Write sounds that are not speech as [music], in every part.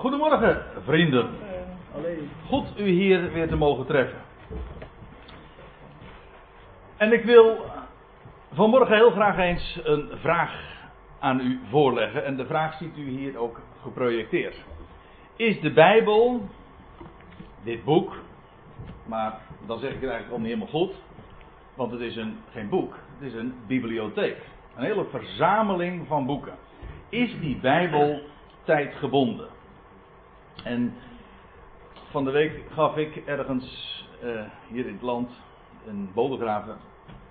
Goedemorgen, vrienden. Goed u hier weer te mogen treffen. En ik wil vanmorgen heel graag eens een vraag aan u voorleggen. En de vraag ziet u hier ook geprojecteerd. Is de Bijbel, dit boek, maar dan zeg ik het eigenlijk al niet helemaal goed, want het is een, geen boek, het is een bibliotheek. Een hele verzameling van boeken. Is die Bijbel tijdgebonden? En van de week gaf ik ergens uh, hier in het land, in Bodegraven,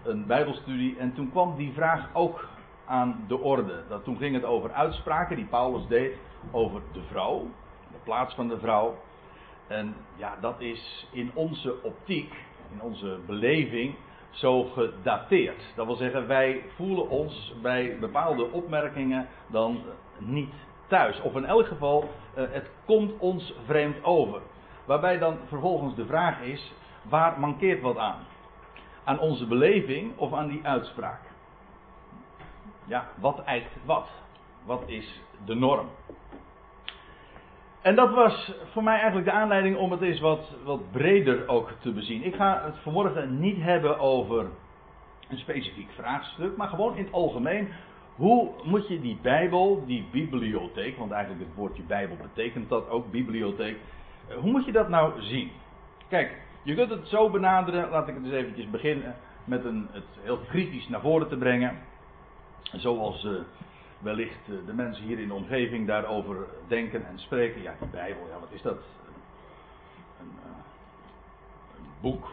een Bijbelstudie. En toen kwam die vraag ook aan de orde. Dat, toen ging het over uitspraken die Paulus deed over de vrouw, de plaats van de vrouw. En ja, dat is in onze optiek, in onze beleving, zo gedateerd. Dat wil zeggen, wij voelen ons bij bepaalde opmerkingen dan niet thuis. Of in elk geval, uh, het komt ons vreemd over. Waarbij dan vervolgens de vraag is, waar mankeert wat aan? Aan onze beleving of aan die uitspraak? Ja, wat eist wat? Wat is de norm? En dat was voor mij eigenlijk de aanleiding om het eens wat, wat breder ook te bezien. Ik ga het vanmorgen niet hebben over een specifiek vraagstuk, maar gewoon in het algemeen. Hoe moet je die Bijbel, die bibliotheek, want eigenlijk het woordje Bijbel betekent dat ook, bibliotheek. Eh, hoe moet je dat nou zien? Kijk, je kunt het zo benaderen, laat ik het eens eventjes beginnen met een, het heel kritisch naar voren te brengen. Zoals uh, wellicht uh, de mensen hier in de omgeving daarover denken en spreken. Ja, die Bijbel, ja, wat is dat? Een, een boek,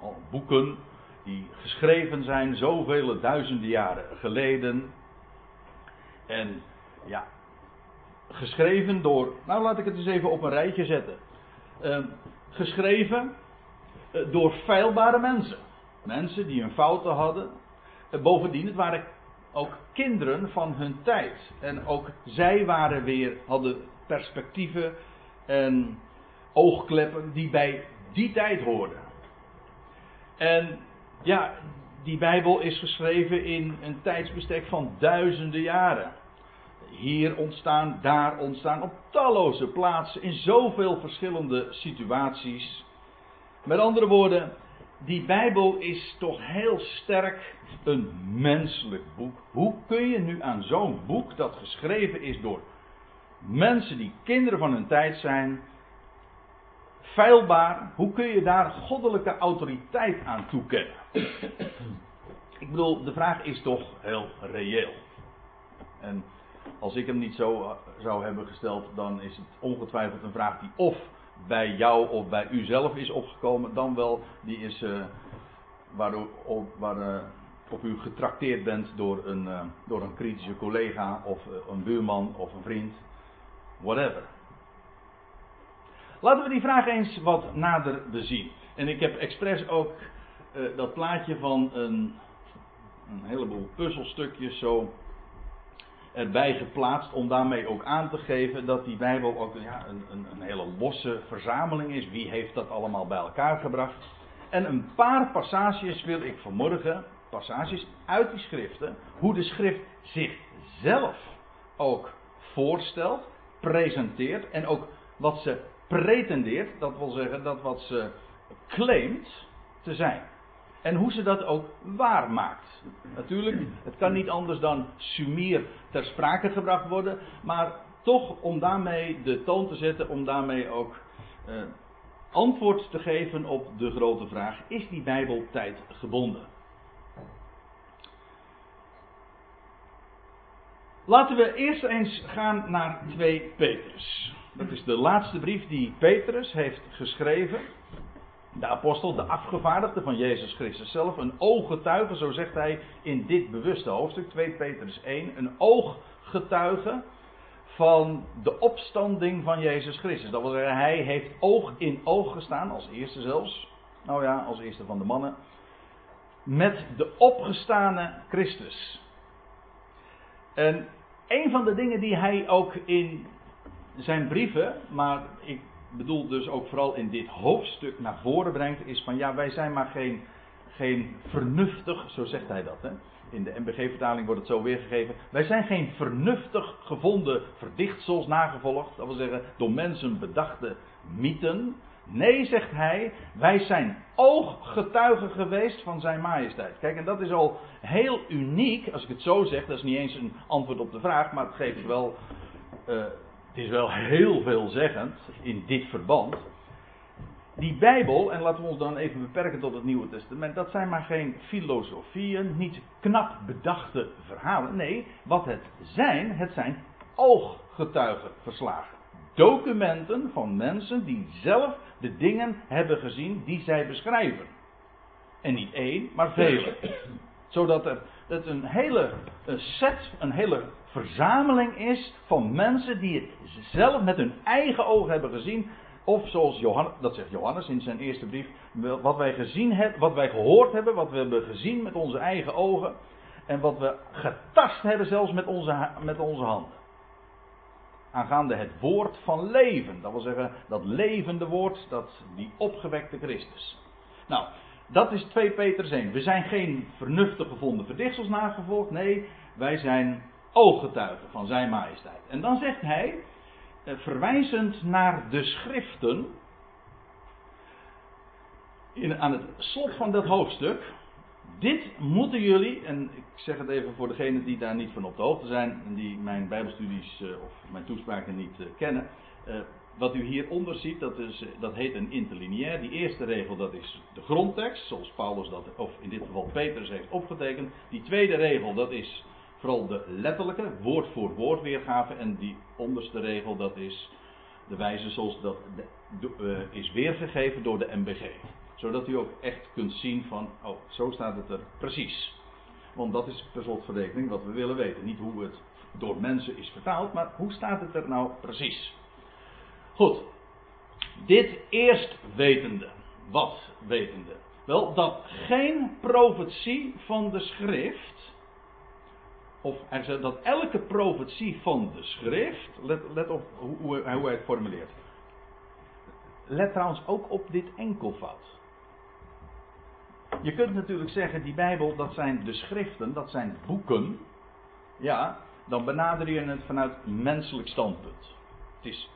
al boeken die geschreven zijn zoveel duizenden jaren geleden. En ja, geschreven door, nou laat ik het eens even op een rijtje zetten. Uh, geschreven uh, door feilbare mensen. Mensen die hun fouten hadden. Bovendien, het waren ook kinderen van hun tijd. En ook zij waren weer, hadden perspectieven en oogkleppen die bij die tijd hoorden. En ja, die Bijbel is geschreven in een tijdsbestek van duizenden jaren. Hier ontstaan, daar ontstaan, op talloze plaatsen, in zoveel verschillende situaties. Met andere woorden, die Bijbel is toch heel sterk een menselijk boek. Hoe kun je nu aan zo'n boek dat geschreven is door mensen die kinderen van hun tijd zijn, feilbaar, hoe kun je daar goddelijke autoriteit aan toekennen? Ik bedoel, de vraag is toch heel reëel. En als ik hem niet zo eh, zou hebben gesteld, dan is het ongetwijfeld een vraag die of bij jou of bij u zelf is opgekomen, dan wel die is uh, waardoor, op, waar, uh, op u getrakteerd bent door een, door een kritische collega of een buurman of een vriend, whatever. Laten we die vraag eens wat nader bezien. En ik heb expres ook dat plaatje van een, een heleboel puzzelstukjes zo erbij geplaatst om daarmee ook aan te geven dat die Bijbel ook ja, een, een, een, hele losse verzameling is. Wie heeft dat allemaal bij elkaar gebracht? En een paar passages wil ik vanmorgen, passages uit die schriften, hoe de schrift zichzelf ook voorstelt, presenteert en ook wat ze pretendeert, dat wil zeggen dat wat ze claimt te zijn. En hoe ze dat ook waar maakt. Natuurlijk, het kan niet anders dan sumier ter sprake gebracht worden. Maar toch om daarmee de toon te zetten, om daarmee ook eh, antwoord te geven op de grote vraag: is die Bijbel tijdgebonden? Laten we eerst eens gaan naar 2 Petrus. Dat is de laatste brief die Petrus heeft geschreven de apostel, de afgevaardigde van Jezus Christus zelf, een ooggetuige, zo zegt hij in dit bewuste hoofdstuk, 2 Petrus 1, een ooggetuige van de opstanding van Jezus Christus. Dat wil zeggen, hij heeft oog in oog gestaan, als eerste zelfs, nou ja, als eerste van de mannen, met de opgestane Christus. En een van de dingen die hij ook in zijn brieven, maar ik bedoel dus ook vooral in dit hoofdstuk naar voren brengt, is van ja, wij zijn maar geen, geen vernuftig, zo zegt hij dat. Hè? in de MBG-vertaling wordt het zo weergegeven. Wij zijn geen vernuftig gevonden verdichtsels nagevolgd. Dat wil zeggen, door mensen bedachte mythen. Nee, zegt hij, wij zijn ooggetuigen geweest van zijn majesteit. Kijk, en dat is al heel uniek, als ik het zo zeg. Dat is niet eens een antwoord op de vraag, maar het geeft wel. Uh, het is wel heel veelzeggend in dit verband. Die Bijbel, en laten we ons dan even beperken tot het Nieuwe Testament, dat zijn maar geen filosofieën, niet knap bedachte verhalen. Nee, wat het zijn, het zijn ooggetuigenverslagen. Documenten van mensen die zelf de dingen hebben gezien die zij beschrijven. En niet één, maar vele. Zodat er het een hele set, een hele verzameling is van mensen die het zelf met hun eigen ogen hebben gezien. Of zoals Johannes, dat zegt Johannes in zijn eerste brief, wat wij gezien hebben, wat wij gehoord hebben, wat we hebben gezien met onze eigen ogen. En wat we getast hebben zelfs met onze, met onze handen. Aangaande het woord van leven. Dat wil zeggen, dat levende woord, dat, die opgewekte Christus. Nou, dat is 2 Peter 1. We zijn geen vernuftig gevonden verdichtsels nagevolgd. Nee, wij zijn ooggetuigen van zijn majesteit. En dan zegt hij, eh, verwijzend naar de schriften, in, aan het slot van dat hoofdstuk, dit moeten jullie, en ik zeg het even voor degenen die daar niet van op de hoogte zijn en die mijn Bijbelstudies eh, of mijn toespraken niet uh, kennen. Wat u hieronder ziet, dat, is, dat heet een interlineair. Die eerste regel, dat is de grondtekst, zoals Paulus dat, of in dit geval Petrus heeft opgetekend. Die tweede regel, dat is vooral de letterlijke, woord voor woord weergave. En die onderste regel, dat is de wijze zoals dat de, is weergegeven door de MBG zodat u ook echt kunt zien van, oh, zo staat het er precies. Want dat is per slotverrekening wat we willen weten. Niet hoe het door mensen is vertaald, maar hoe staat het er nou precies. Goed, dit eerst wetende. Wat wetende? Wel, dat geen profetie van de schrift, of dat elke profetie van de schrift, let, let op hoe, hoe hij het formuleert. Let trouwens ook op dit enkelvoud. Je kunt natuurlijk zeggen, die Bijbel, dat zijn de schriften, dat zijn boeken. Ja, dan benader je het vanuit menselijk standpunt. Het, is,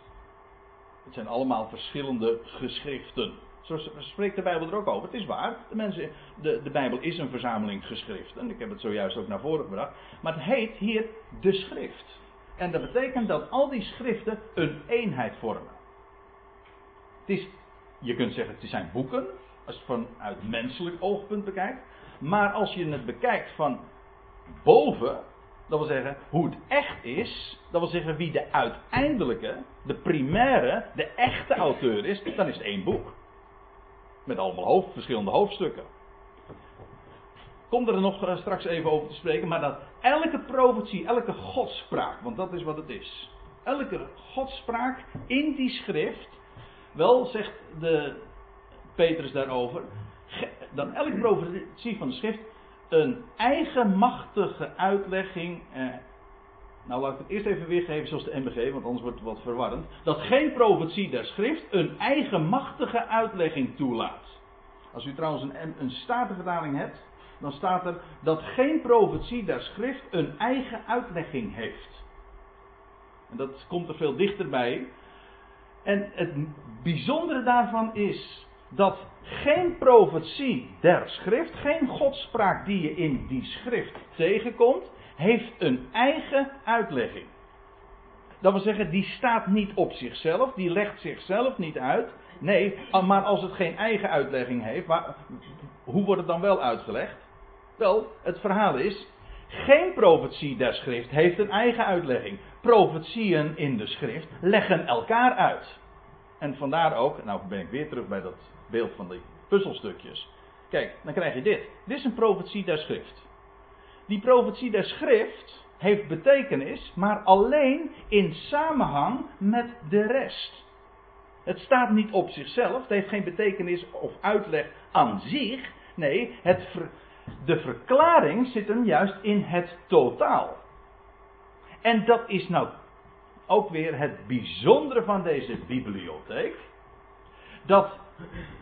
het zijn allemaal verschillende geschriften. Zo spreekt de Bijbel er ook over. Het is waar, de, mensen, de, de Bijbel is een verzameling geschriften. Ik heb het zojuist ook naar voren gebracht. Maar het heet hier de schrift. En dat betekent dat al die schriften een eenheid vormen. Het is, je kunt zeggen, het zijn boeken, als je het vanuit menselijk oogpunt bekijkt. Maar als je het bekijkt van boven, dat wil zeggen hoe het echt is, dat wil zeggen wie de uiteindelijke, de primaire, de echte auteur is, dan is het één boek. Met allemaal verschillende hoofdstukken. Kom er nog eh, straks even over te spreken, maar dat elke profetie, elke godspraak, want dat is wat het is. Elke godspraak in die schrift, wel zegt de, Petrus daarover. Dat elke profetie van de schrift een eigenmachtige uitlegging. Eh, nou, laat ik het eerst even weergeven zoals de MBG, want anders wordt het wat verwarrend. Dat geen profetie der schrift een eigenmachtige uitlegging toelaat. Als u trouwens een, een hebt, dan staat er dat geen profetie der schrift een eigen uitlegging heeft. En dat komt er veel dichterbij. En het bijzondere daarvan is dat geen profetie der schrift, geen godspraak die je in die schrift tegenkomt, heeft een eigen uitlegging. Dat wil zeggen, die staat niet op zichzelf, die legt zichzelf niet uit. Nee, maar als het geen eigen uitlegging heeft, waar, hoe wordt het dan wel uitgelegd? Wel, het verhaal is, geen profetie der schrift heeft een eigen uitlegging. Profetieën in de schrift leggen elkaar uit. En vandaar ook, nou ben ik weer terug bij dat beeld van die puzzelstukjes. Kijk, dan krijg je dit. Dit is een profetie der schrift. Die profetie der schrift heeft betekenis, maar alleen in samenhang met de rest. Het staat niet op zichzelf, het heeft geen betekenis of uitleg aan zich. Nee, het de verklaring zit hem juist in het totaal. En dat is nou ook weer het bijzondere van deze bibliotheek. Dat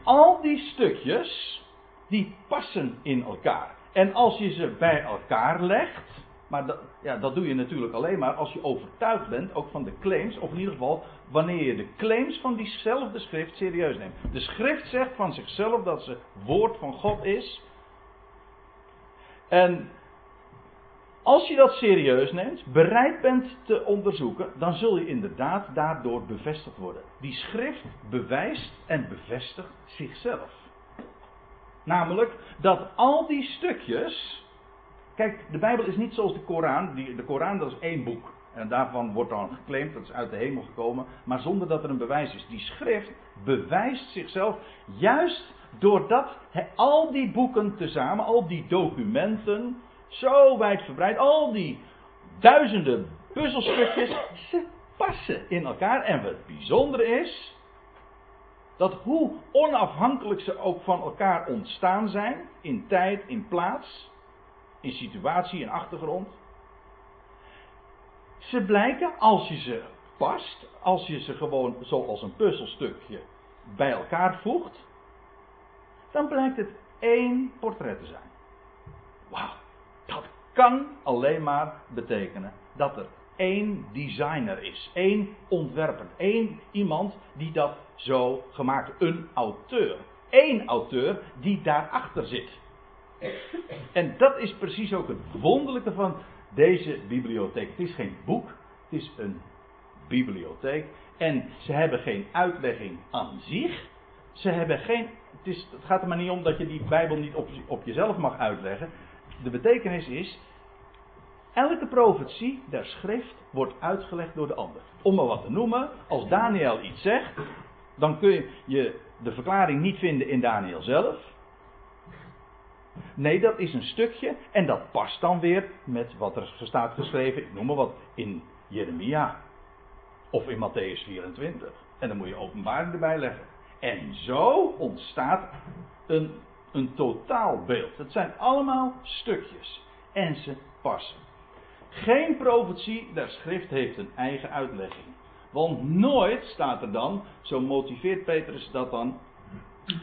al die stukjes, die passen in elkaar. En als je ze bij elkaar legt, maar dat, ja, dat doe je natuurlijk alleen maar als je overtuigd bent, ook van de claims, of in ieder geval wanneer je de claims van diezelfde schrift serieus neemt. De schrift zegt van zichzelf dat ze woord van God is. En als je dat serieus neemt, bereid bent te onderzoeken, dan zul je inderdaad daardoor bevestigd worden. Die schrift bewijst en bevestigt zichzelf. Namelijk dat al die stukjes. Kijk, de Bijbel is niet zoals de Koran. De Koran dat is één boek. En daarvan wordt dan geclaimd dat is uit de hemel gekomen. Maar zonder dat er een bewijs is. Die schrift bewijst zichzelf juist doordat al die boeken tezamen, al die documenten, zo wijdverbreid, al die duizenden puzzelstukjes, ze passen in elkaar. En wat bijzonder is, dat hoe onafhankelijk ze ook van elkaar ontstaan zijn, in tijd, in plaats, in situatie, in achtergrond. Ze blijken, als je ze past, als je ze gewoon zoals een puzzelstukje bij elkaar voegt, dan blijkt het één portret te zijn. Wauw, dat kan alleen maar betekenen dat er één designer is, één ontwerper, één iemand die dat zo gemaakt, een auteur. Eén auteur die daarachter zit. En dat is precies ook het wonderlijke van deze bibliotheek. Het is geen boek, het is een bibliotheek. En ze hebben geen uitlegging aan zich. Ze hebben geen. Het, is, het gaat er maar niet om dat je die Bijbel niet op, op jezelf mag uitleggen. De betekenis is. Elke profetie der schrift wordt uitgelegd door de ander. Om maar wat te noemen, als Daniel iets zegt, dan kun je de verklaring niet vinden in Daniel zelf. Nee, dat is een stukje en dat past dan weer met wat er staat geschreven, ik noem maar wat, in Jeremia of in Matthäus 24. En dan moet je openbaring erbij leggen. En zo ontstaat een, een totaalbeeld. Het zijn allemaal stukjes en ze passen. Geen profetie der schrift heeft een eigen uitlegging. Want nooit staat er dan, zo motiveert Petrus dat dan,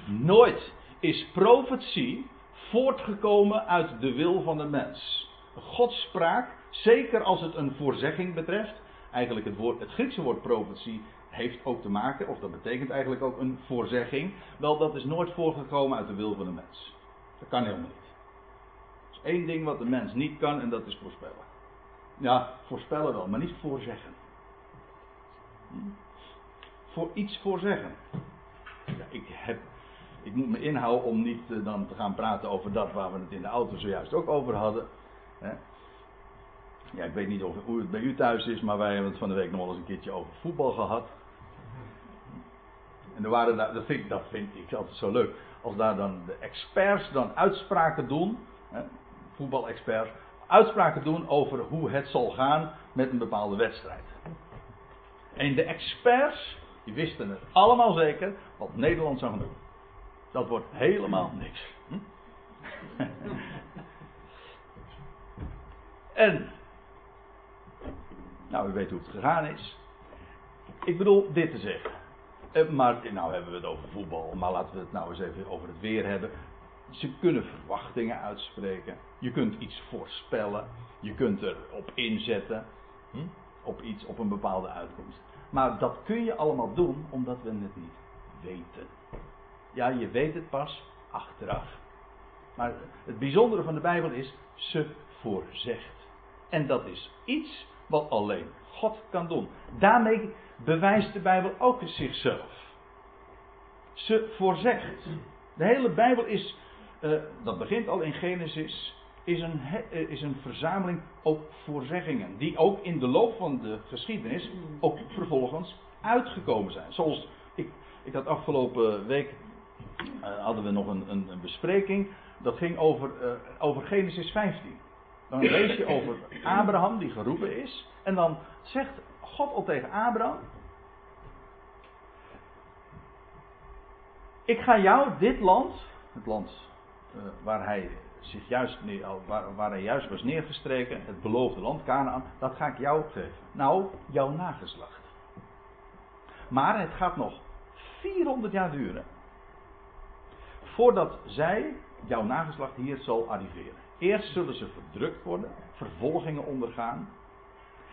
nooit is profetie voortgekomen uit de wil van de mens. Godspraak, zeker als het een voorzegging betreft, eigenlijk het, woord, het Griekse woord profetie heeft ook te maken, of dat betekent eigenlijk ook een voorzegging, wel dat is nooit voortgekomen uit de wil van de mens. Dat kan helemaal niet. Er is één ding wat de mens niet kan en dat is voorspellen. Ja, voorspellen wel, maar niet voorzeggen. Voor iets voorzeggen. Ja, ik, heb, ik moet me inhouden om niet uh, dan te gaan praten over dat waar we het in de auto zojuist ook over hadden. Hè. Ja, ik weet niet of, hoe het bij u thuis is, maar wij hebben het van de week nog wel eens een keertje over voetbal gehad. En er waren dat, vind ik, dat vind ik altijd zo leuk. Als daar dan de experts dan uitspraken doen, hè, voetbalexperts, uitspraken doen over hoe het zal gaan met een bepaalde wedstrijd. En de experts, die wisten het allemaal zeker wat Nederland zou gaan doen. Dat wordt helemaal niks. Hm? en, nou, u weet hoe het gegaan is. Ik bedoel dit te zeggen. Eh, maar, nou hebben we het over voetbal, maar laten we het nou eens even over het weer hebben. Ze kunnen verwachtingen uitspreken. Je kunt iets voorspellen. Je kunt erop inzetten. Hm? Op iets, op een bepaalde uitkomst. Maar dat kun je allemaal doen omdat we het niet weten. Ja, je weet het pas achteraf. Maar het bijzondere van de Bijbel is, ze voorzegt. En dat is iets wat alleen God kan doen. Daarmee bewijst de Bijbel ook zichzelf. Ze voorzegt. De hele Bijbel is uh, dat begint al in Genesis, is een, uh, is een verzameling ook voorzeggingen. Die ook in de loop van de geschiedenis ook vervolgens uitgekomen zijn. Zoals ik, ik had afgelopen week hadden we nog een, een, bespreking. Dat ging over, over Genesis 15. Dan lees je over Abraham die geroepen is. En dan zegt God al tegen Abraham. Ik ga jou dit land, het land uh, waar hij zich juist waar, juist was neergestreken, het beloofde land, Canaan, dat ga ik jou geven. Nou, jouw nageslacht. Maar het gaat nog 400 jaar duren voordat zij, jouw nageslacht, hier zal arriveren. Eerst zullen ze verdrukt worden, vervolgingen ondergaan.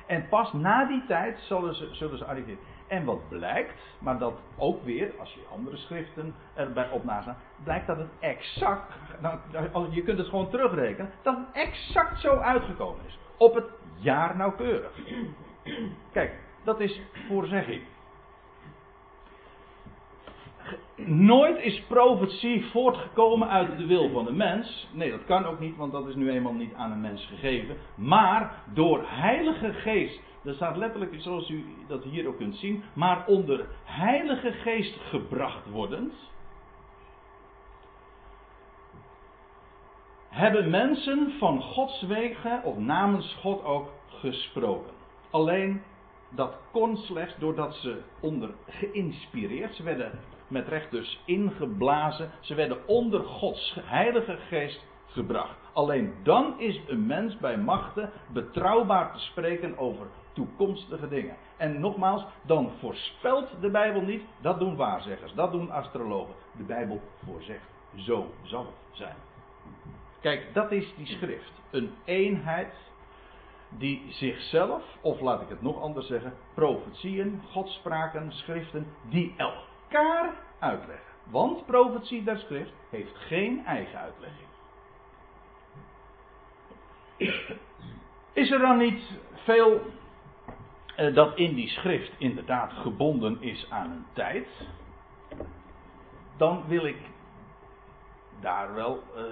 En pas na die tijd zullen ze, zullen ze arriveren. En wat blijkt, maar dat ook weer, als je andere schriften erbij op naslaan, blijkt dat het exact, nou, je kunt het gewoon terugrekenen, dat het exact zo uitgekomen is. Op het jaar nauwkeurig. Kijk, dat is voorzegging. Nooit is profetie voortgekomen uit de wil van de mens. Nee, dat kan ook niet, want dat is nu eenmaal niet aan een mens gegeven. Maar door Heilige Geest. Dat staat letterlijk zoals u dat hier ook kunt zien. Maar onder Heilige Geest gebracht wordend. Hebben mensen van Gods wegen, of namens God ook, gesproken. Alleen dat kon slechts doordat ze onder geïnspireerd, ze werden met recht dus ingeblazen. Ze werden onder Gods heilige geest gebracht. Alleen dan is een mens bij machten betrouwbaar te spreken over toekomstige dingen. En nogmaals, dan voorspelt de Bijbel niet, dat doen waarzeggers, dat doen astrologen. De Bijbel voorzegt, zo zal het zijn. Kijk, dat is die schrift. Een eenheid die zichzelf, of laat ik het nog anders zeggen, profetieën, godspraken, schriften, die elk elkaar uitleggen. Want profetie der schrift heeft geen eigen uitlegging. Is er dan niet veel eh, dat in die schrift inderdaad gebonden is aan een tijd? Dan wil ik daar wel uh,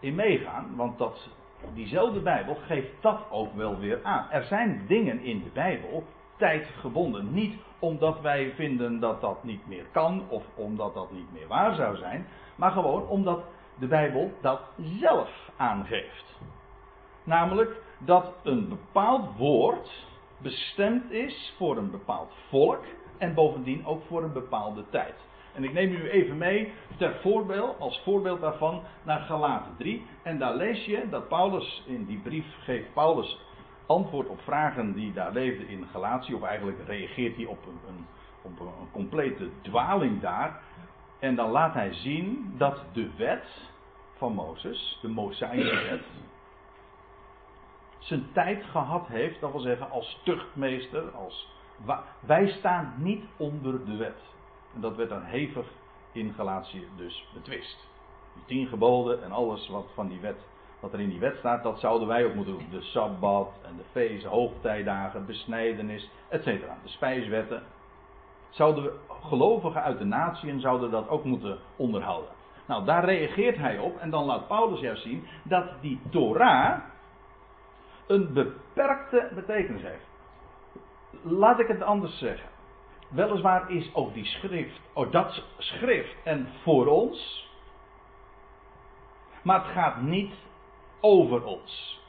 in meegaan, want dat, diezelfde Bijbel geeft dat ook wel weer aan. Er zijn dingen in de Bijbel tijdgebonden. Niet omdat wij vinden dat dat niet meer kan of omdat dat niet meer waar zou zijn, maar gewoon omdat de Bijbel dat zelf aangeeft. Namelijk dat een bepaald woord bestemd is voor een bepaald volk en bovendien ook voor een bepaalde tijd. En ik neem u even mee ter voorbeeld, als voorbeeld daarvan naar Galaten 3. En daar lees je dat Paulus in die brief geeft Paulus antwoord op vragen die daar leefden in Galatië, of eigenlijk reageert hij op een, een, op een complete dwaling daar. En dan laat hij zien dat de wet van Mozes, de Mosaïsche wet, zijn tijd gehad heeft, dat wil zeggen als tuchtmeester, als wij staan niet onder de wet. En dat werd dan hevig in Galatië dus betwist. Die tien geboden en alles wat van die wet wat er in die wet staat, dat zouden wij ook moeten doen. De Sabbat en de feesten, hoogtijdagen, besnijdenis, etc. De spijswetten. Zouden we, gelovigen uit de natieën zouden dat ook moeten onderhouden. Nou, daar reageert hij op en dan laat Paulus juist zien dat die Torah een beperkte betekenis heeft. Laat ik het anders zeggen. Weliswaar is ook die schrift, oh dat schrift en voor ons, maar het gaat niet over ons.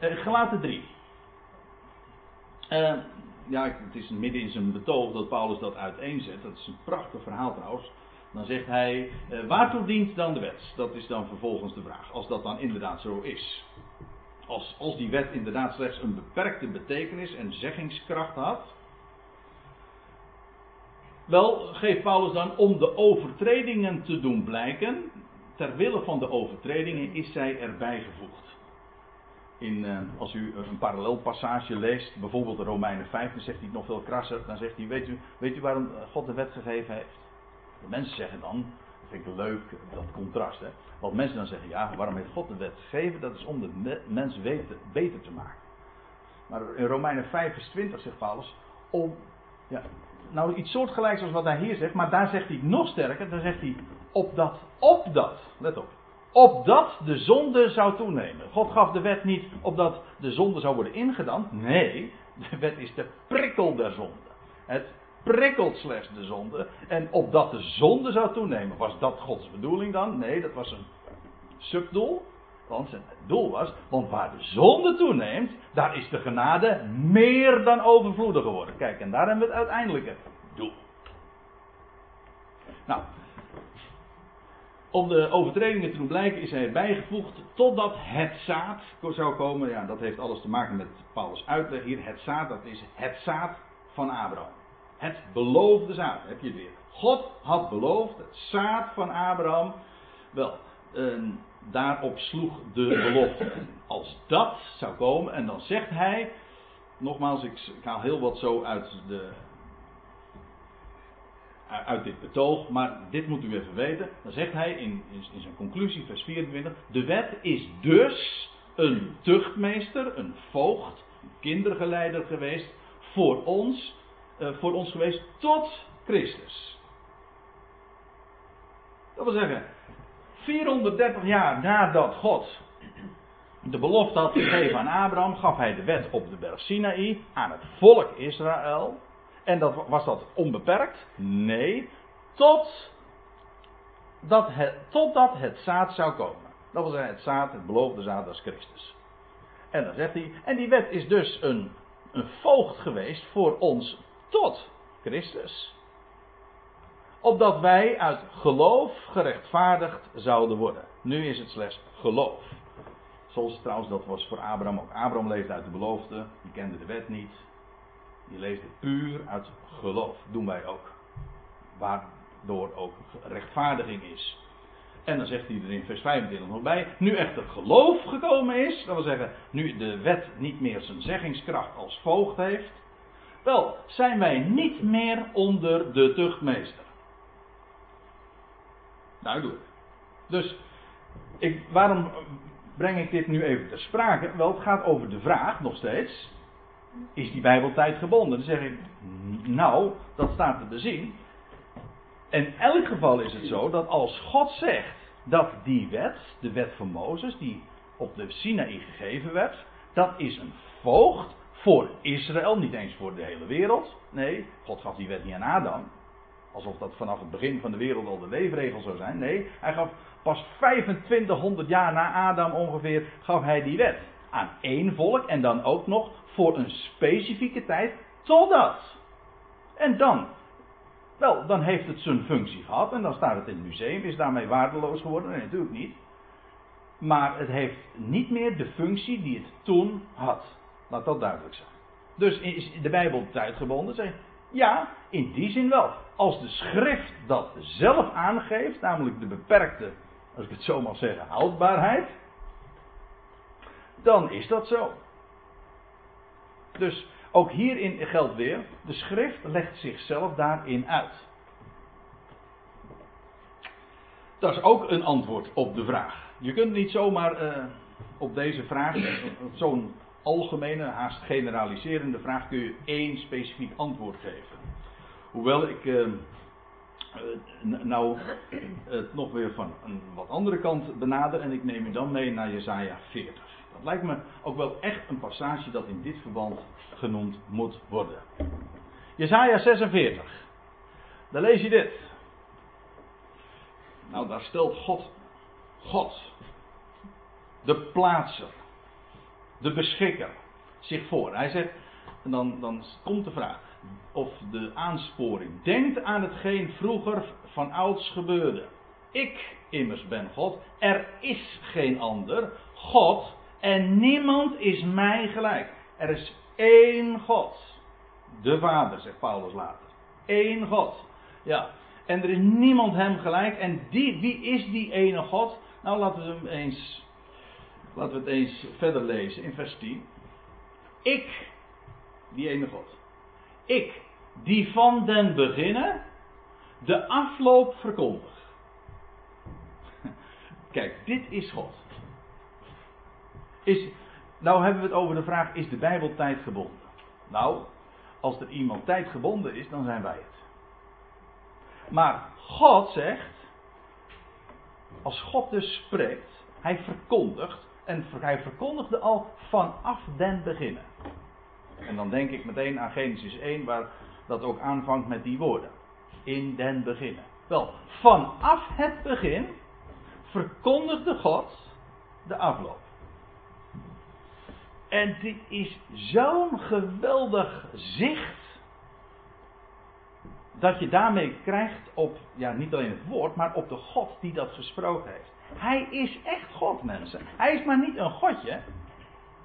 Uh, Gelaten 3. Uh, ja, het is midden in zijn betoog dat Paulus dat uiteenzet. Dat is een prachtig verhaal trouwens. Dan zegt hij, uh, waartoe dient dan de wet? Dat is dan vervolgens de vraag. Als dat dan inderdaad zo is. Als, als die wet inderdaad slechts een beperkte betekenis en zeggingskracht had. Wel, geeft Paulus dan om de overtredingen te doen blijken ter wille van de overtredingen is zij erbij gevoegd. In, uh, als u een parallelpassage leest, bijvoorbeeld de Romeinen 5, dan zegt hij nog veel krasser. Dan zegt hij: weet u, weet u waarom God de wet gegeven heeft? De mensen zeggen dan, dat vind ik leuk, dat contrast. Hè? Wat mensen dan zeggen: ja, waarom heeft God de wet gegeven? Dat is om de mens beter, beter te maken. Maar in Romeinen 5, vers 20 zegt Paulus: om, ja, nou iets soortgelijks als wat hij hier zegt, maar daar zegt hij nog sterker. Dan zegt hij: opdat, opdat, let op, opdat de zonde zou toenemen. God gaf de wet niet opdat de zonde zou worden ingedampt. Nee, de wet is de prikkel der zonde. Het prikkelt slechts de zonde. En opdat de zonde zou toenemen, was dat Gods bedoeling dan? Nee, dat was een subdoel. Want zijn doel was, want waar de zonde toeneemt, daar is de genade meer dan overvloedig geworden. Kijk, en daar hebben we het uiteindelijke doel. Nou, om de overtredingen te doen blijken is hij bijgevoegd totdat het zaad zou komen. Ja, dat heeft alles te maken met Paulus' uitleg hier. Het zaad, dat is het zaad van Abraham. Het beloofde zaad, heb je weer. God had beloofd, het zaad van Abraham. Wel, daarop sloeg de belofte. Als dat zou komen, en dan zegt hij, nogmaals, ik, ik haal heel wat zo uit, de, uit dit betoog, maar dit moet u even weten. Dan zegt hij in, in zijn conclusie, vers 24, de wet is dus een tuchtmeester, een voogd, een kindergeleider geweest voor ons, uh, voor ons geweest tot Christus. Dat wil zeggen, 430 jaar nadat God de belofte had gegeven aan Abraham, gaf hij de wet op de berg Sinaï aan het volk Israël. En dat, was dat onbeperkt? Nee, tot dat het, totdat het zaad zou komen. Dat zeggen, het zaad, het beloofde zaad, als Christus. En dan zegt hij, en die wet is dus een, een voogd geweest voor ons tot Christus opdat wij uit geloof gerechtvaardigd zouden worden. Nu is het slechts geloof. Zoals trouwens dat was voor Abraham ook. Abraham leefde uit de belofte, die kende de wet niet. Die leefde puur uit geloof. Doen wij ook. Waardoor ook rechtvaardiging is. En dan zegt hij er in vers 25 nog bij. Nu echter geloof gekomen is. Dat wil zeggen, nu de wet niet meer zijn zeggingskracht als voogd heeft. Wel, zijn wij niet meer onder de tuchtmeester. Duidelijk. Dus, ik, waarom breng ik dit nu even ter sprake? Wel, het gaat over de vraag, nog steeds. Is die Bijbeltijd gebonden? Dan zeg ik, nou, dat staat te bezien. In elk geval is het zo dat als God zegt dat die wet, de wet van Mozes, die op de Sinaï gegeven werd, dat is een voogd voor Israël, niet eens voor de hele wereld. Nee, God gaf die wet niet aan Adam. Alsof dat vanaf het begin van de wereld al de leefregel zou zijn. Nee, hij gaf pas 2500 jaar na Adam ongeveer, gaf hij die wet. Aan één volk en dan ook nog voor een specifieke tijd totdat. En dan, wel, dan heeft het zijn functie gehad en dan staat het in het museum, is daarmee waardeloos geworden? Nee, natuurlijk niet. Maar het heeft niet meer de functie die het toen had. Laat dat duidelijk zijn. Dus is de Bijbel tijdgebonden? Zeg, ja, in die zin wel. Als de schrift dat zelf aangeeft, namelijk de beperkte, als ik het zo mag zeggen, houdbaarheid, dan is dat zo. Dus ook hierin geldt weer, de schrift legt zichzelf daarin uit. Dat is ook een antwoord op de vraag. Je kunt niet zomaar uh, op deze vraag, zo'n algemene, haast generaliserende vraag, kun je één specifiek antwoord geven. Hoewel ik uh, nou het nog weer van een wat andere kant benader en ik neem u dan mee naar Jesaja 40. Dat lijkt me ook wel echt een passage dat in dit verband genoemd moet worden. Jesaja 46. Daar lees je dit. Nou, daar stelt God, God, de plaatser, de beschikker, zich voor. Hij zegt, en dan, dan komt de vraag, of de aansporing. Denkt aan hetgeen vroeger van ouds gebeurde. Ik immers ben God, er is geen ander. God en niemand is mij gelijk. Er is één God. De Vader, zegt Paulus later. Eén God. Ja. En er is niemand hem gelijk. En die, wie is die ene God? Nou, laten we hem eens. Laten we het eens verder lezen in vers 10. Ik, die ene God. Ik, die van den beginnen de afloop verkondig. [laughs] Kijk, dit is God. Is, nou hebben we het over de vraag: is de Bijbel tijdgebonden? Nou, als er iemand tijdgebonden is, dan zijn wij het. Maar God zegt, als God dus spreekt, hij verkondigt, en hij verkondigde al vanaf den beginnen. En dan denk ik meteen aan Genesis 1, waar dat ook aanvangt met die woorden. In den beginnen. Wel, vanaf het begin verkondigde God de afloop. En dit is zo'n geweldig zicht. Dat je daarmee krijgt op, ja, niet alleen het woord, maar op de God die dat gesproken heeft. Hij is echt God, mensen. Hij is maar niet een godje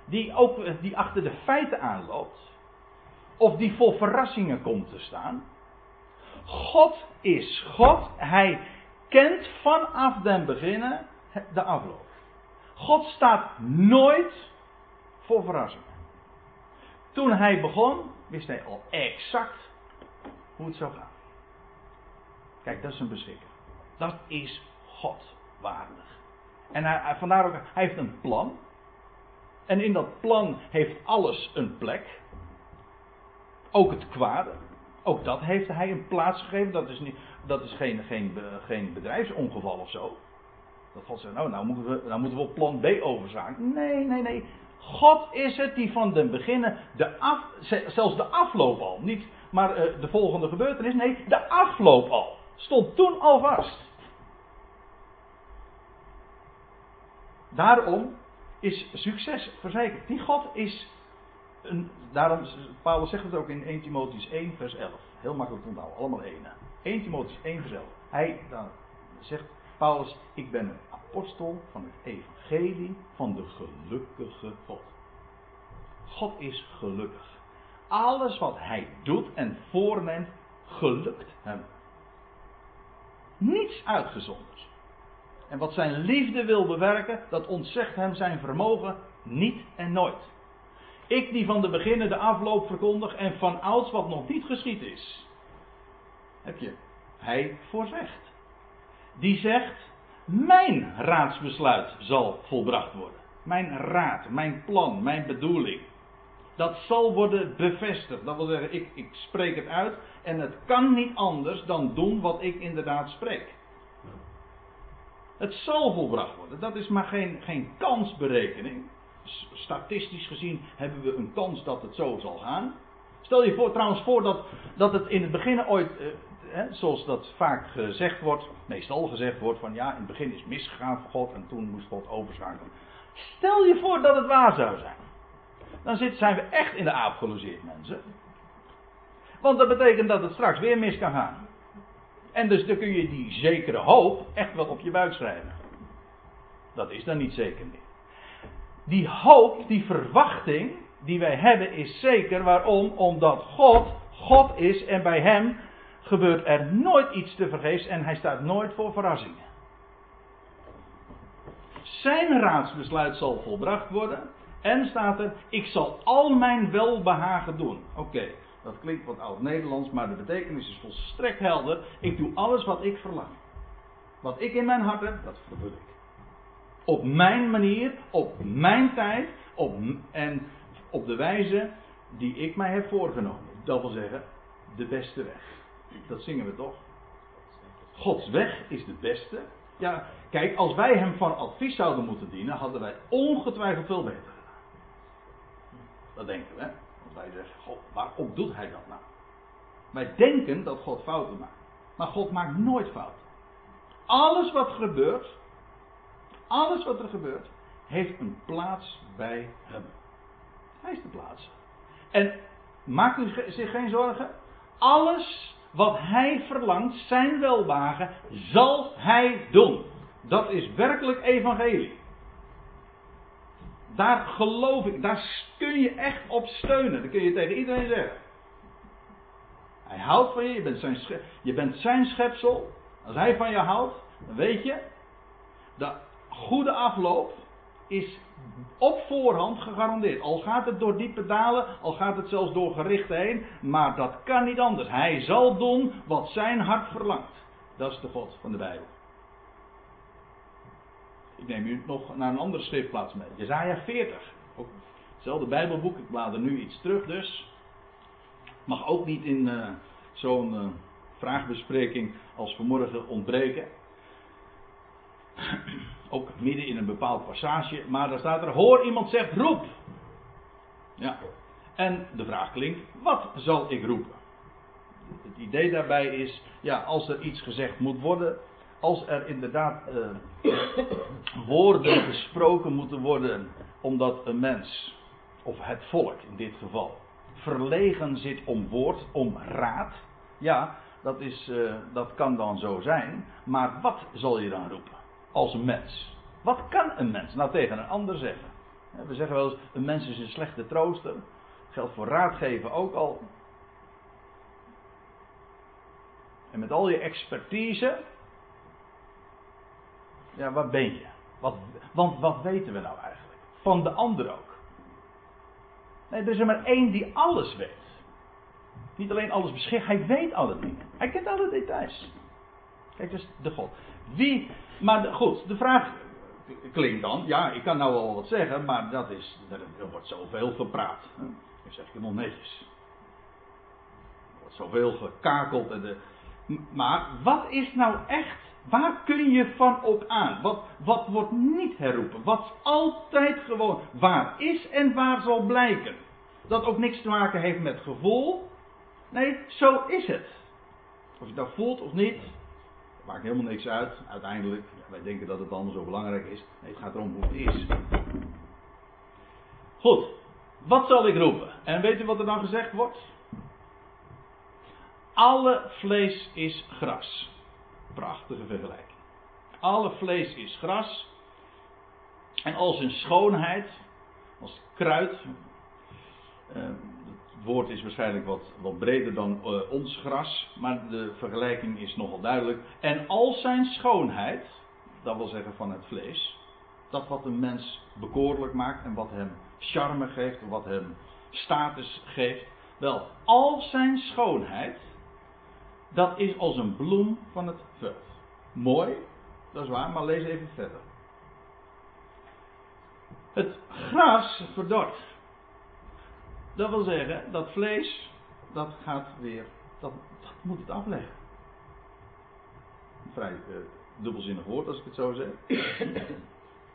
die, ook, die achter de feiten aanloopt, of die vol verrassingen komt te staan. God is God. Hij kent vanaf den beginnen de afloop. God staat nooit voor verrassingen. Toen hij begon, wist hij al exact hoe het zou gaan. Kijk, dat is een beschikker. Dat is God waardig. En vandaar ook, hij heeft een plan. En in dat plan heeft alles een plek. Ook het kwade. Ook dat heeft hij een plaats gegeven. Dat is, niet, dat is geen, geen, geen bedrijfsongeval of zo. Dat God zegt, nou, nou moeten we, nou moeten we op plan B overzaken. Nee, nee, nee. God is het die van de beginnen, de zelfs de afloop al, niet maar uh, de volgende gebeurtenis, nee, de afloop al, stond toen al vast. Daarom is succes verzekerd. Die God is, een, daarom, Paulus zegt het ook in 1 Timotheus 1 vers 11. Heel makkelijk onthouden, allemaal één. 1 Timotheus 1 vers 11. Hij, dan zegt Paulus, ik ben een apostel van het evangelie van de gelukkige God. God is gelukkig. Alles wat hij doet en voorneemt, gelukt hem. Niets uitgezonderd. En wat zijn liefde wil bewerken, dat ontzegt hem zijn vermogen niet en nooit. Ik die van de beginnen de afloop verkondig en van ouds wat nog niet geschied is. Heb je, hij voorzegt. Die zegt, mijn raadsbesluit zal volbracht worden. Mijn raad, mijn plan, mijn bedoeling. Dat zal worden bevestigd. Dat wil zeggen, ik, ik spreek het uit en het kan niet anders dan doen wat ik inderdaad spreek. Het zal volbracht worden. Dat is maar geen, geen kansberekening. Statistisch gezien hebben we een kans dat het zo zal gaan. Stel je voor, trouwens voor dat, dat het in het begin ooit, eh, zoals dat vaak gezegd wordt, meestal gezegd wordt van ja, in het begin is misgegaan voor God en toen moest God overschakelen. Stel je voor dat het waar zou zijn. Dan zijn we echt in de aap gelogeerd, mensen. Want dat betekent dat het straks weer mis kan gaan. En dus dan kun je die zekere hoop echt wel op je buik schrijven. Dat is dan niet zeker meer. Die hoop, die verwachting die wij hebben is zeker. Waarom? Omdat God God is en bij Hem gebeurt er nooit iets te vergeefs en Hij staat nooit voor verrassingen. Zijn raadsbesluit zal volbracht worden. En staat er, ik zal al mijn welbehagen doen. Oké, dat klinkt wat oud-Nederlands, maar de betekenis is volstrekt helder. Ik doe alles wat ik verlang. Wat ik in mijn hart heb, dat vervul ik. Op mijn manier, op mijn tijd, op, en op de wijze die ik mij heb voorgenomen. Dat wil zeggen, de beste weg. Dat zingen we toch? Gods weg is de beste. Ja, kijk, als wij hem van advies zouden moeten dienen, hadden wij ongetwijfeld veel beter gedaan. Dat denken we? Want wij zeggen, God, waarom doet hij dat nou? Wij denken dat God fouten maakt. Maar God maakt nooit fouten. Alles wat gebeurt, alles wat er gebeurt, heeft een plaats bij hem. Hij is de plaats. En maakt u zich geen zorgen. Alles wat hij verlangt, zijn welwagen, zal hij doen. Dat is werkelijk evangelie. Daar geloof ik, daar kun je echt op steunen. Dat kun je tegen iedereen zeggen. Hij houdt van je, je bent zijn, je bent zijn schepsel. Als hij van je houdt, dan weet je, de goede afloop is op voorhand gegarandeerd. Al gaat het door diepe dalen, al gaat het zelfs door gerichten heen, maar dat kan niet anders. Hij zal doen wat zijn hart verlangt. Dat is de God van de Bijbel. Ik neem u nog naar een andere schriftplaats mee. Jezaja 40. Ook hetzelfde Bijbelboek. Ik blader nu iets terug dus. Mag ook niet in uh, zo'n uh, vraagbespreking als vanmorgen ontbreken. Ook midden in een bepaald passage. Maar daar staat er, hoor iemand zegt roep. Ja. En de vraag klinkt, wat zal ik roepen? Het idee daarbij is, ja, als er iets gezegd moet worden, als er inderdaad uh, woorden gesproken moeten worden, omdat een mens, of het volk in dit geval, verlegen zit om woord, om raad, ja, dat, is, uh, dat kan dan zo zijn, maar wat zal je dan roepen als een mens? Wat kan een mens nou tegen een ander zeggen? We zeggen wel eens, een mens is een slechte trooster. Dat geldt voor raadgeven ook al. En met al je expertise, ja, waar ben je? Wat, want wat weten we nou eigenlijk? Van de ander ook. Nee, er is er maar één die alles weet. Niet alleen alles beschikt, hij weet alle dingen. Hij kent alle details. Kijk, dus de God. Wie, maar goed, de vraag klinkt dan, ja, ik kan nou wel wat zeggen, maar dat is, er wordt zoveel gepraat. Ik zeg het nog netjes. Er wordt zoveel gekakeld. En de, maar wat is nou echt, waar kun je van op aan? Wat, wat wordt niet herroepen? Wat altijd gewoon waar is en waar zal blijken? Dat ook niks te maken heeft met gevoel. Nee, zo is het. Of je dat voelt of niet, maakt helemaal niks uit. Uiteindelijk, wij denken dat het allemaal zo belangrijk is. Nee, het gaat erom hoe het is. Goed, wat zal ik roepen? En weet u wat er dan gezegd wordt? Alle vlees is gras. Prachtige vergelijking. Alle vlees is gras. En als een schoonheid, als kruid. Eh, woord is waarschijnlijk wat, wat breder dan uh, ons gras, maar de vergelijking is nogal duidelijk. En al zijn schoonheid, dat wil zeggen van het vlees, dat wat een mens bekoorlijk maakt en wat hem charme geeft, wat hem status geeft, wel, al zijn schoonheid, dat is als een bloem van het veld. Mooi, dat is waar, maar lees even verder. Het gras verdort. Dat wil zeggen, dat vlees, dat gaat weer, dat, dat moet het afleggen. vrij uh, dubbelzinnig woord als ik het zo zeg. [coughs]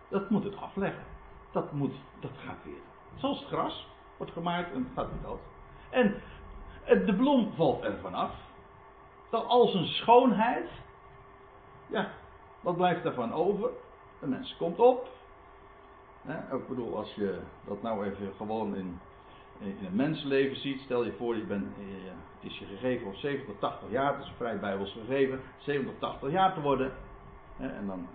dat moet het afleggen. Dat, moet, dat gaat weer. Zoals het gras wordt gemaaid en het gaat weer dood. En de bloem valt er vanaf. Dat als een schoonheid, ja, wat blijft daarvan over? De mens komt op. ik bedoel, als je dat nou even gewoon in in het mensenleven ziet. Stel je voor, je bent, het is je gegeven om 70, 80 jaar, dat is een vrij bijbels gegeven, 70, 80 jaar te worden. En dan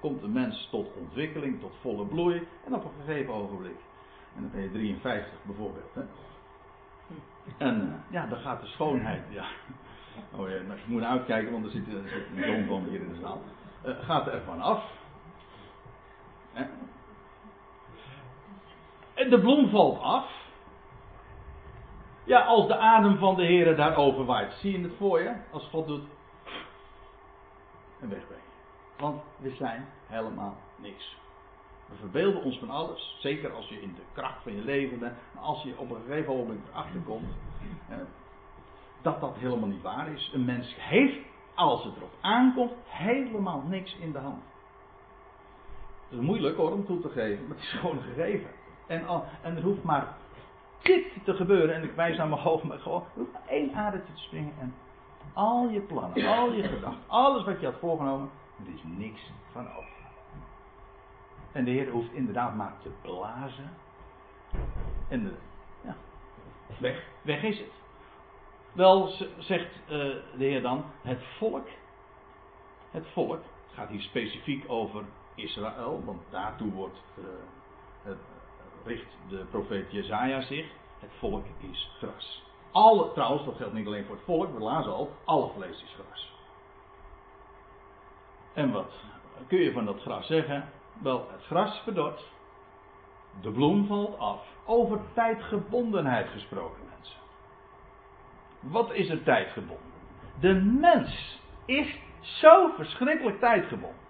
komt de mens tot ontwikkeling, tot volle bloei. En op een gegeven ogenblik, en dan ben je 53 bijvoorbeeld. Hè. En eh, ja, dan gaat de schoonheid, ja. Oh ja, ik moet uitkijken, want er zit, er zit een zoon van hier in de zaal. Uh, gaat er van af. En de bloem valt af. Ja, als de adem van de Heer daarover waait. Zie je het voor je? Als God doet. En wegbrengen. Want we zijn helemaal niks. We verbeelden ons van alles. Zeker als je in de kracht van je leven bent. Maar als je op een gegeven moment erachter komt. Dat dat helemaal niet waar is. Een mens heeft, als het erop aankomt, helemaal niks in de hand. Het is moeilijk hoor om toe te geven. Maar het is gewoon gegeven. En, en er hoeft maar dit te gebeuren. En ik wijs naar mijn hoofd, maar gewoon, één adertje te springen. En al je plannen, al je gedachten, alles wat je had voorgenomen, er is niks van over. En de Heer hoeft inderdaad maar te blazen. En de, ja, weg, weg is het. Wel, zegt uh, de Heer dan, het volk, het volk, het gaat hier specifiek over Israël, want daartoe wordt uh, het, richt de profeet Jezaja zich. Het volk is gras. Alle, trouwens, dat geldt niet alleen voor het volk, we lazen al, alle vlees is gras. En wat kun je van dat gras zeggen? Wel, het gras verdort, de bloem valt af. Over tijdgebondenheid gesproken, mensen. Wat is er tijdgebonden? De mens is zo verschrikkelijk tijdgebonden.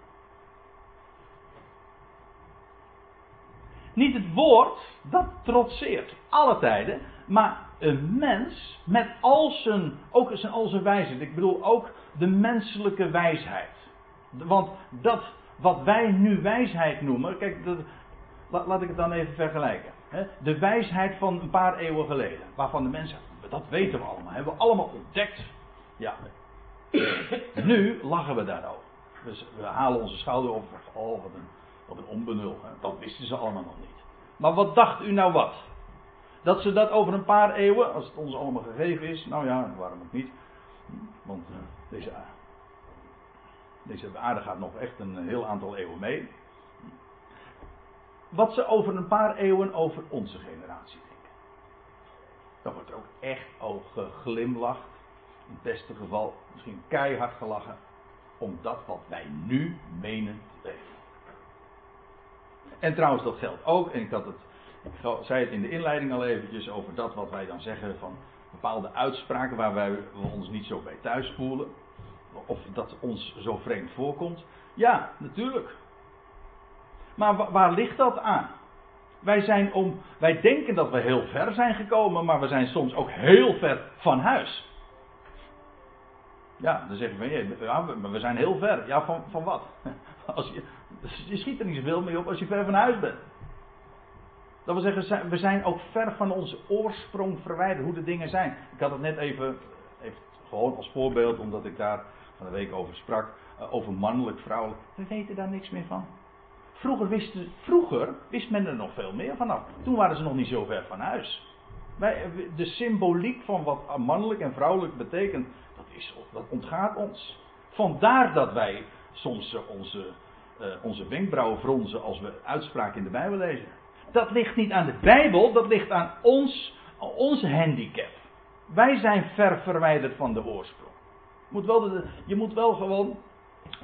Niet het woord, dat trotseert alle tijden, maar een mens met al zijn, ook zijn, al zijn wijsheid. Ik bedoel ook de menselijke wijsheid. Want dat wat wij nu wijsheid noemen, kijk, dat, laat ik het dan even vergelijken. De wijsheid van een paar eeuwen geleden, waarvan de mensen, dat weten we allemaal, hebben we allemaal ontdekt. Ja. Nu lachen we daarover. Dus we halen onze schouder op. Oh, wat een wat een onbenul. Hè? Dat wisten ze allemaal nog niet. Maar wat dacht u nou wat? Dat ze dat over een paar eeuwen, als het ons allemaal gegeven is, nou ja, waarom ook niet? Want uh, deze, deze aarde gaat nog echt een heel aantal eeuwen mee. Wat ze over een paar eeuwen over onze generatie denken. Dan wordt er ook echt over geglimlacht. In het beste geval misschien keihard gelachen. Om dat wat wij nu menen. En trouwens, dat geldt ook, en ik, had het, ik zei het in de inleiding al eventjes over dat wat wij dan zeggen van bepaalde uitspraken waar wij ons niet zo bij thuis voelen. Of dat ons zo vreemd voorkomt. Ja, natuurlijk. Maar waar ligt dat aan? Wij, zijn om, wij denken dat we heel ver zijn gekomen, maar we zijn soms ook heel ver van huis. Ja, dan zeggen we, ja, maar we zijn heel ver. Ja, van, van wat? [laughs] Als je, je schiet er niet zoveel mee op als je ver van huis bent. Dat wil zeggen, we zijn ook ver van onze oorsprong verwijderd, hoe de dingen zijn. Ik had het net even, gewoon als voorbeeld, omdat ik daar van de week over sprak, eh, over mannelijk, vrouwelijk. We weten daar niks meer van. Vroeger, wisten, vroeger wist men er nog veel meer vanaf. Toen waren ze nog niet zo ver van huis. De symboliek van wat mannelijk en vrouwelijk betekent, dat, is, dat ontgaat ons. Vandaar dat wij soms eh, onze, onze wenkbrauwen fronsen als we uitspraken in de Bijbel lezen. Dat ligt niet aan de Bijbel, dat ligt aan ons, onze handicap. Wij zijn ver verwijderd van de oorsprong. Moet wel je moet wel gewoon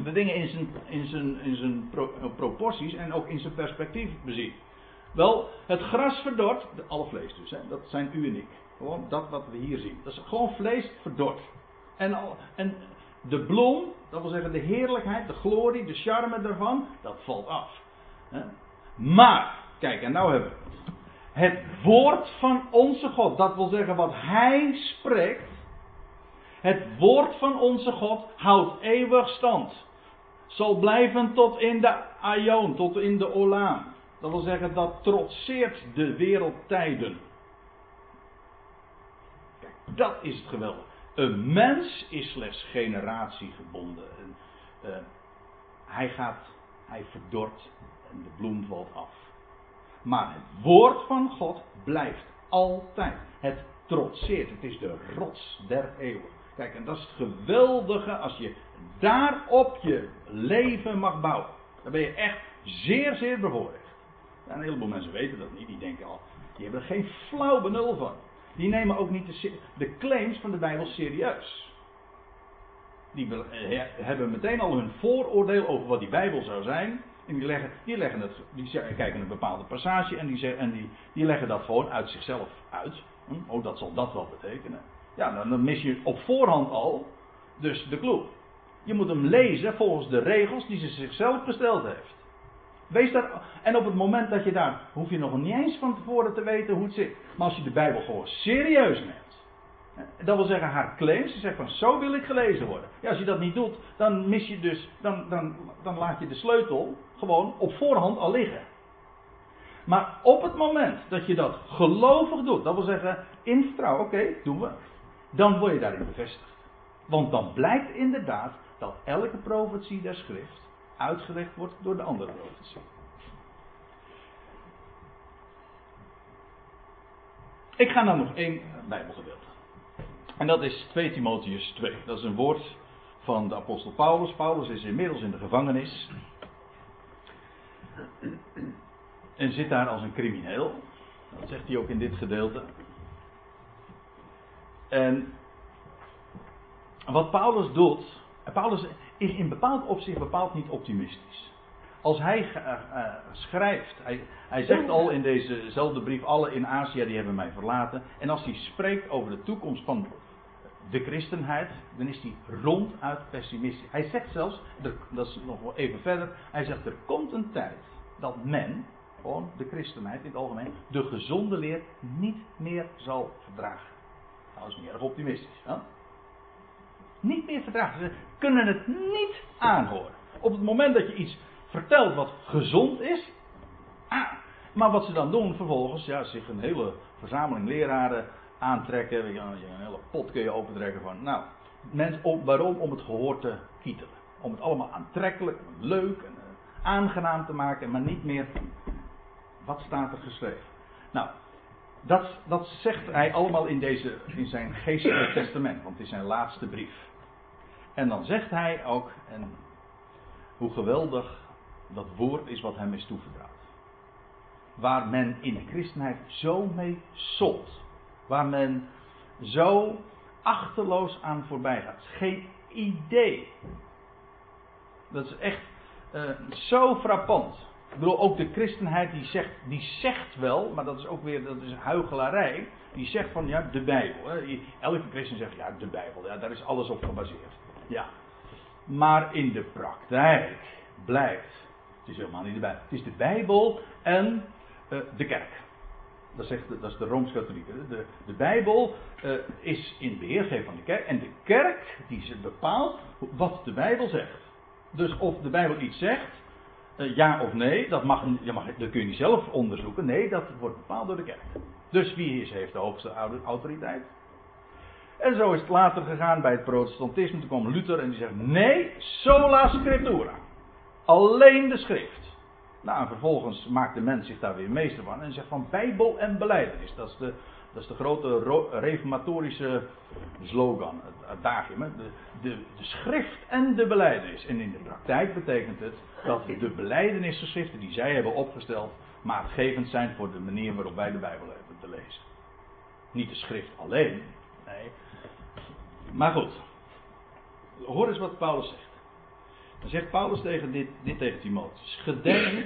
de dingen in zijn, in zijn, in zijn proporties en ook in zijn perspectief bezien. Wel, het gras verdort, alle vlees dus, hè, dat zijn u en ik. Gewoon dat wat we hier zien. Dat is gewoon vlees verdort. En, en de bloem, dat wil zeggen de heerlijkheid, de glorie, de charme daarvan, dat valt af. Maar, kijk, en nou hebben we het. Woord van onze God, dat wil zeggen wat Hij spreekt, het woord van onze God houdt eeuwig stand. Zal blijven tot in de aion, tot in de olaam. Dat wil zeggen, dat trotseert de wereldtijden. Kijk, dat is het geweldig. Een mens is slechts generatiegebonden. En, uh, hij gaat, hij verdort en de bloem valt af. Maar het woord van God blijft altijd. Het trotseert. Het is de rots der eeuwen. Kijk, en dat is het geweldige als je daarop je leven mag bouwen. Dan ben je echt zeer, zeer bevoorrecht. een heleboel mensen weten dat niet. Die denken al, die hebben er geen flauw benul van. Die nemen ook niet de, de claims van de Bijbel serieus. Die hebben meteen al hun vooroordeel over wat die Bijbel zou zijn. En die leggen, die leggen het, die kijken een bepaalde passage en, die, en die, die leggen dat gewoon uit zichzelf uit. Hm? Oh, dat zal dat wel betekenen. Ja, dan mis je op voorhand al dus de clue. Je moet hem lezen volgens de regels die ze zichzelf gesteld heeft. Wees daar, en op het moment dat je daar, hoef je nog niet eens van tevoren te weten hoe het zit. Maar als je de Bijbel gewoon serieus neemt. Dat wil zeggen, haar claims, ze zegt van zo wil ik gelezen worden. Ja, als je dat niet doet, dan mis je dus, dan, dan, dan laat je de sleutel gewoon op voorhand al liggen. Maar op het moment dat je dat gelovig doet, dat wil zeggen in vertrouwen, oké, doen we dan word je daarin bevestigd. Want dan blijkt inderdaad dat elke profetie der schrift uitgelegd wordt door de andere profetie. Ik ga nou nog één Bijbelgedeelte. En dat is 2 Timotheus 2. Dat is een woord van de apostel Paulus. Paulus is inmiddels in de gevangenis. En zit daar als een crimineel. Dat zegt hij ook in dit gedeelte. En wat Paulus doet, Paulus is in bepaald opzicht bepaald niet optimistisch. Als hij uh, schrijft, hij, hij, zegt al in dezezelfde brief, alle in Azië die hebben mij verlaten. En als hij spreekt over de toekomst van de christenheid, dan is hij ronduit pessimistisch. Hij zegt zelfs, dat is nog wel even verder, hij zegt er komt een tijd dat men, gewoon de christenheid in het algemeen, de gezonde leer niet meer zal verdragen. Nou, dat is niet erg optimistisch. Hè? Niet meer verdragen. Ze kunnen het niet aanhoren. Op het moment dat je iets vertelt wat gezond is. Ah, maar wat ze dan doen vervolgens, ja, zich een hele verzameling leraren aantrekken. Een hele pot kun je opentrekken van. Nou, mensen, waarom? Om het gehoor te kietelen. Om het allemaal aantrekkelijk, leuk en eh, aangenaam te maken, maar niet meer. Wat staat er geschreven? Nou, dat, zegt hij allemaal in, deze, in zijn geestelijk testament, want het is zijn laatste brief. En dan zegt hij ook, hoe geweldig dat woord is wat hem is toevertrouwd. Waar men in de christenheid zo mee solt. Waar men zo achterloos aan voorbij gaat. Geen idee. Dat is echt uh, zo frappant. Ik bedoel, ook de christenheid die zegt, die zegt wel, maar dat is ook weer dat is huichelarij. Die zegt van ja, de Bijbel. Hè. Elke christen zegt ja, de Bijbel. Ja, daar is alles op gebaseerd. Ja. Maar in de praktijk blijkt, het is helemaal niet de Bijbel. Het is de Bijbel en uh, de kerk. Dat, zegt, dat is de Rooms-Katholieke. De, de Bijbel uh, is in beheer van de kerk. En de kerk die bepaalt wat de Bijbel zegt. Dus of de Bijbel iets zegt, uh, ja of nee, dat, mag, mag, dat kun je niet zelf onderzoeken. Nee, dat wordt bepaald door de kerk. Dus wie is, heeft de hoogste autoriteit? En zo is het later gegaan bij het protestantisme. Toen kwam Luther en die zegt: nee, sola scriptura. Alleen de schrift. Nou, en vervolgens maakt de mens zich daar weer meester van en zegt van Bijbel en beleidenis. Dat is de, dat is de grote reformatorische slogan, het adagium. De, de, de schrift en de beleidenis. En in de praktijk betekent het dat de beleidenisgeschriften die zij hebben opgesteld maatgevend zijn voor de manier waarop wij de Bijbel hebben te lezen. Niet de schrift alleen, nee. Maar goed, hoor eens wat Paulus zegt. Dan zegt Paulus tegen dit, dit tegen Timotheus. Gedenk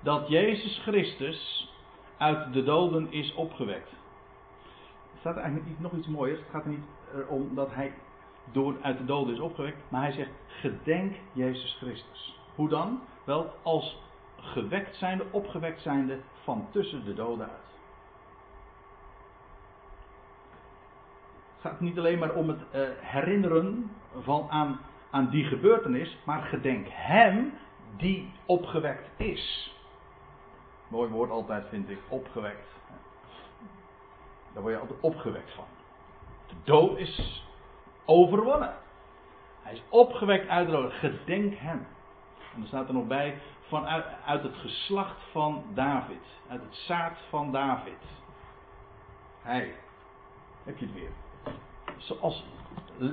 dat Jezus Christus uit de doden is opgewekt. Er staat eigenlijk nog iets mooiers. Het gaat er niet om dat hij door, uit de doden is opgewekt. Maar hij zegt, gedenk Jezus Christus. Hoe dan? Wel, als gewekt zijnde, opgewekt zijnde van tussen de doden uit. Het gaat niet alleen maar om het uh, herinneren van aan aan die gebeurtenis, maar gedenk hem die opgewekt is. Mooi woord altijd vind ik, opgewekt. Daar word je altijd opgewekt van. De dood is overwonnen. Hij is opgewekt uit de dood. Gedenk hem. En er staat er nog bij, vanuit uit het geslacht van David. Uit het zaad van David. Hij. Heb je het weer. Zoals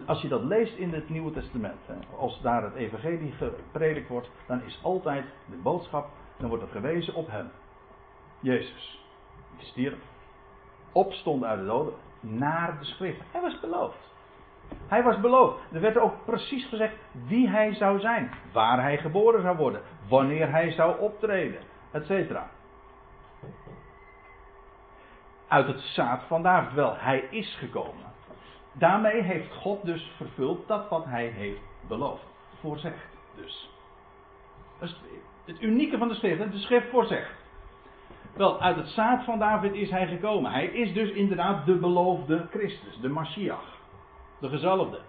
als je dat leest in het Nieuwe Testament, hè, als daar het evangelie gepredikt wordt, dan is altijd de boodschap, dan wordt het gewezen op hem. Jezus. Die stierf, opstond uit de doden, naar de schrift. Hij was beloofd. Hij was beloofd. Er werd ook precies gezegd wie hij zou zijn, waar hij geboren zou worden, wanneer hij zou optreden, etc. Uit het zaad van David. Wel, hij is gekomen. Daarmee heeft God dus vervuld dat wat hij heeft beloofd. Voorzegd dus. Het unieke van de schrift. De schrift voorzegt. Wel, uit het zaad van David is hij gekomen. Hij is dus inderdaad de beloofde Christus, de Mashiach. De gezalfde.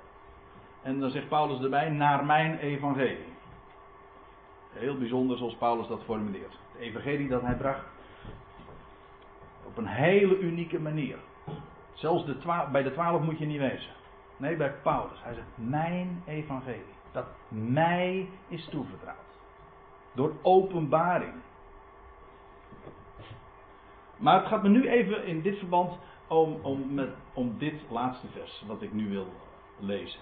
En dan zegt Paulus erbij, naar mijn evangelie. Heel bijzonder zoals Paulus dat formuleert. Het evangelie dat hij bracht. Op een hele unieke manier. Zelfs de bij de twaalf moet je niet wezen. Nee, bij Paulus. Hij zegt, mijn evangelie. Dat mij is toevertrouwd. Door openbaring. Maar het gaat me nu even in dit verband om, om, met, om dit laatste vers, wat ik nu wil lezen.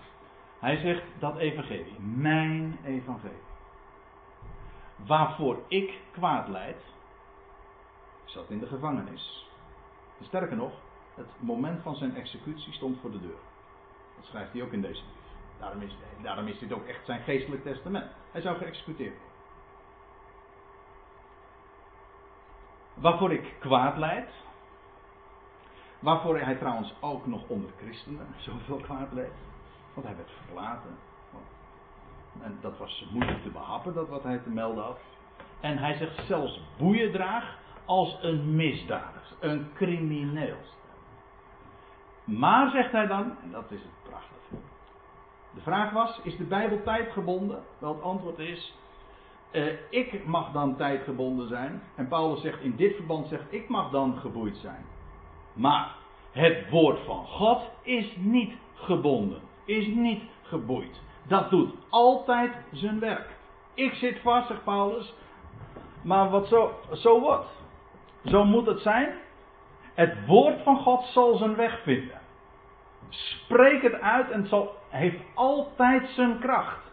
Hij zegt dat evangelie, mijn evangelie. Waarvoor ik kwaad leid, zat in de gevangenis. Sterker nog, het moment van zijn executie stond voor de deur. Dat schrijft hij ook in deze. Daarom is, daarom is dit ook echt zijn geestelijk testament. Hij zou geëxecuteerd worden. Waarvoor ik kwaad leid. Waarvoor hij trouwens ook nog onder christenen [laughs] zoveel kwaad leid. Want hij werd verlaten. En dat was moeilijk te behappen, dat wat hij te melden had. En hij zegt zelfs boeien draag als een misdadiger, een crimineel. Maar zegt hij dan, en dat is het prachtige. De vraag was: is de Bijbel tijdgebonden? Wel, het antwoord is: uh, ik mag dan tijdgebonden zijn. En Paulus zegt in dit verband: zegt, ik mag dan geboeid zijn. Maar het woord van God is niet gebonden, is niet geboeid. Dat doet altijd zijn werk. Ik zit vast, zegt Paulus. Maar wat zo, zo wat? Zo moet het zijn. Het woord van God zal zijn weg vinden. Spreek het uit en het zal, heeft altijd zijn kracht.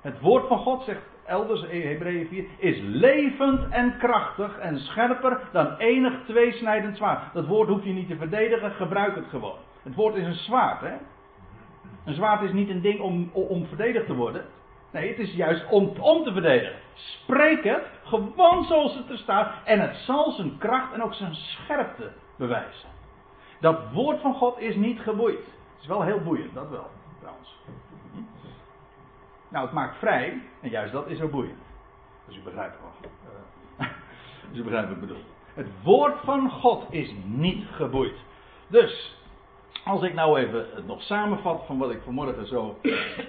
Het woord van God zegt elders in Hebreeën 4 is levend en krachtig en scherper dan enig tweesnijdend zwaard. Dat woord hoef je niet te verdedigen, gebruik het gewoon. Het woord is een zwaard, hè? Een zwaard is niet een ding om, om verdedigd te worden. Nee, het is juist om, om te verdedigen. Spreek het gewoon zoals het er staat. En het zal zijn kracht en ook zijn scherpte bewijzen. Dat woord van God is niet geboeid. Het is wel heel boeiend, dat wel, trouwens. Nou, het maakt vrij. En juist dat is ook boeiend. Dus u begrijpt wel. [laughs] dus u begrijpt wat ik bedoel. Het woord van God is niet geboeid. Dus, als ik nou even het nog samenvat van wat ik vanmorgen zo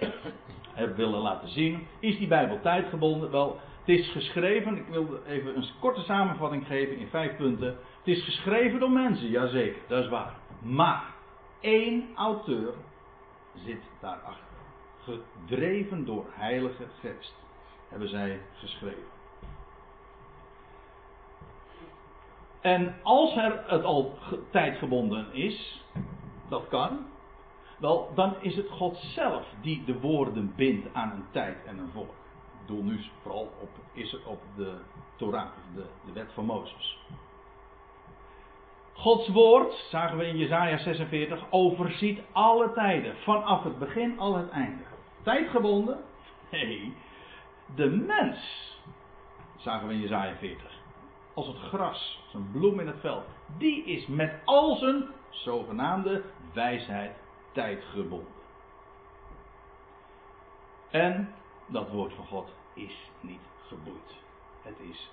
[coughs] heb willen laten zien. Is die Bijbel tijdgebonden? Wel, het is geschreven, ik wil even een korte samenvatting geven in vijf punten. Het is geschreven door mensen, jazeker, dat is waar. Maar één auteur zit daarachter. Gedreven door Heilige Geest hebben zij geschreven. En als er het al tijdgebonden is, dat kan, wel, dan is het God zelf die de woorden bindt aan een tijd en een volk. Ik bedoel nu vooral op, is op de Torah, de, de wet van Mozes. Gods woord, zagen we in Jezaja 46, overziet alle tijden. Vanaf het begin al het einde. Tijdgebonden? Nee. De mens, zagen we in Jezaja 40. Als het gras, zijn bloem in het veld. Die is met al zijn zogenaamde wijsheid tijdgebonden. En dat woord van God is niet geboeid. Het is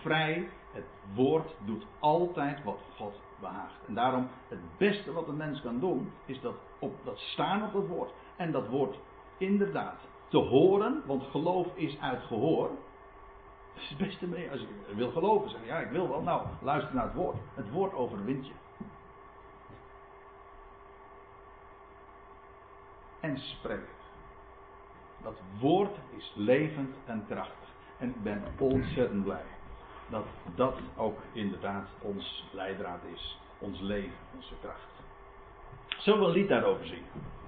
vrij. Het woord doet altijd wat God behaagt. En daarom het beste wat een mens kan doen, is dat, op, dat staan op het woord. En dat woord inderdaad te horen, want geloof is uit gehoor. Dat is het beste mee. Als je wil geloven, zeg ja, ik wil wel. Nou, luister naar het woord. Het woord overwint je. En spreek Dat woord is levend en krachtig. En ik ben ontzettend blij dat dat ook inderdaad ons leidraad is. Ons leven, onze kracht. Zullen we een lied daarover zingen?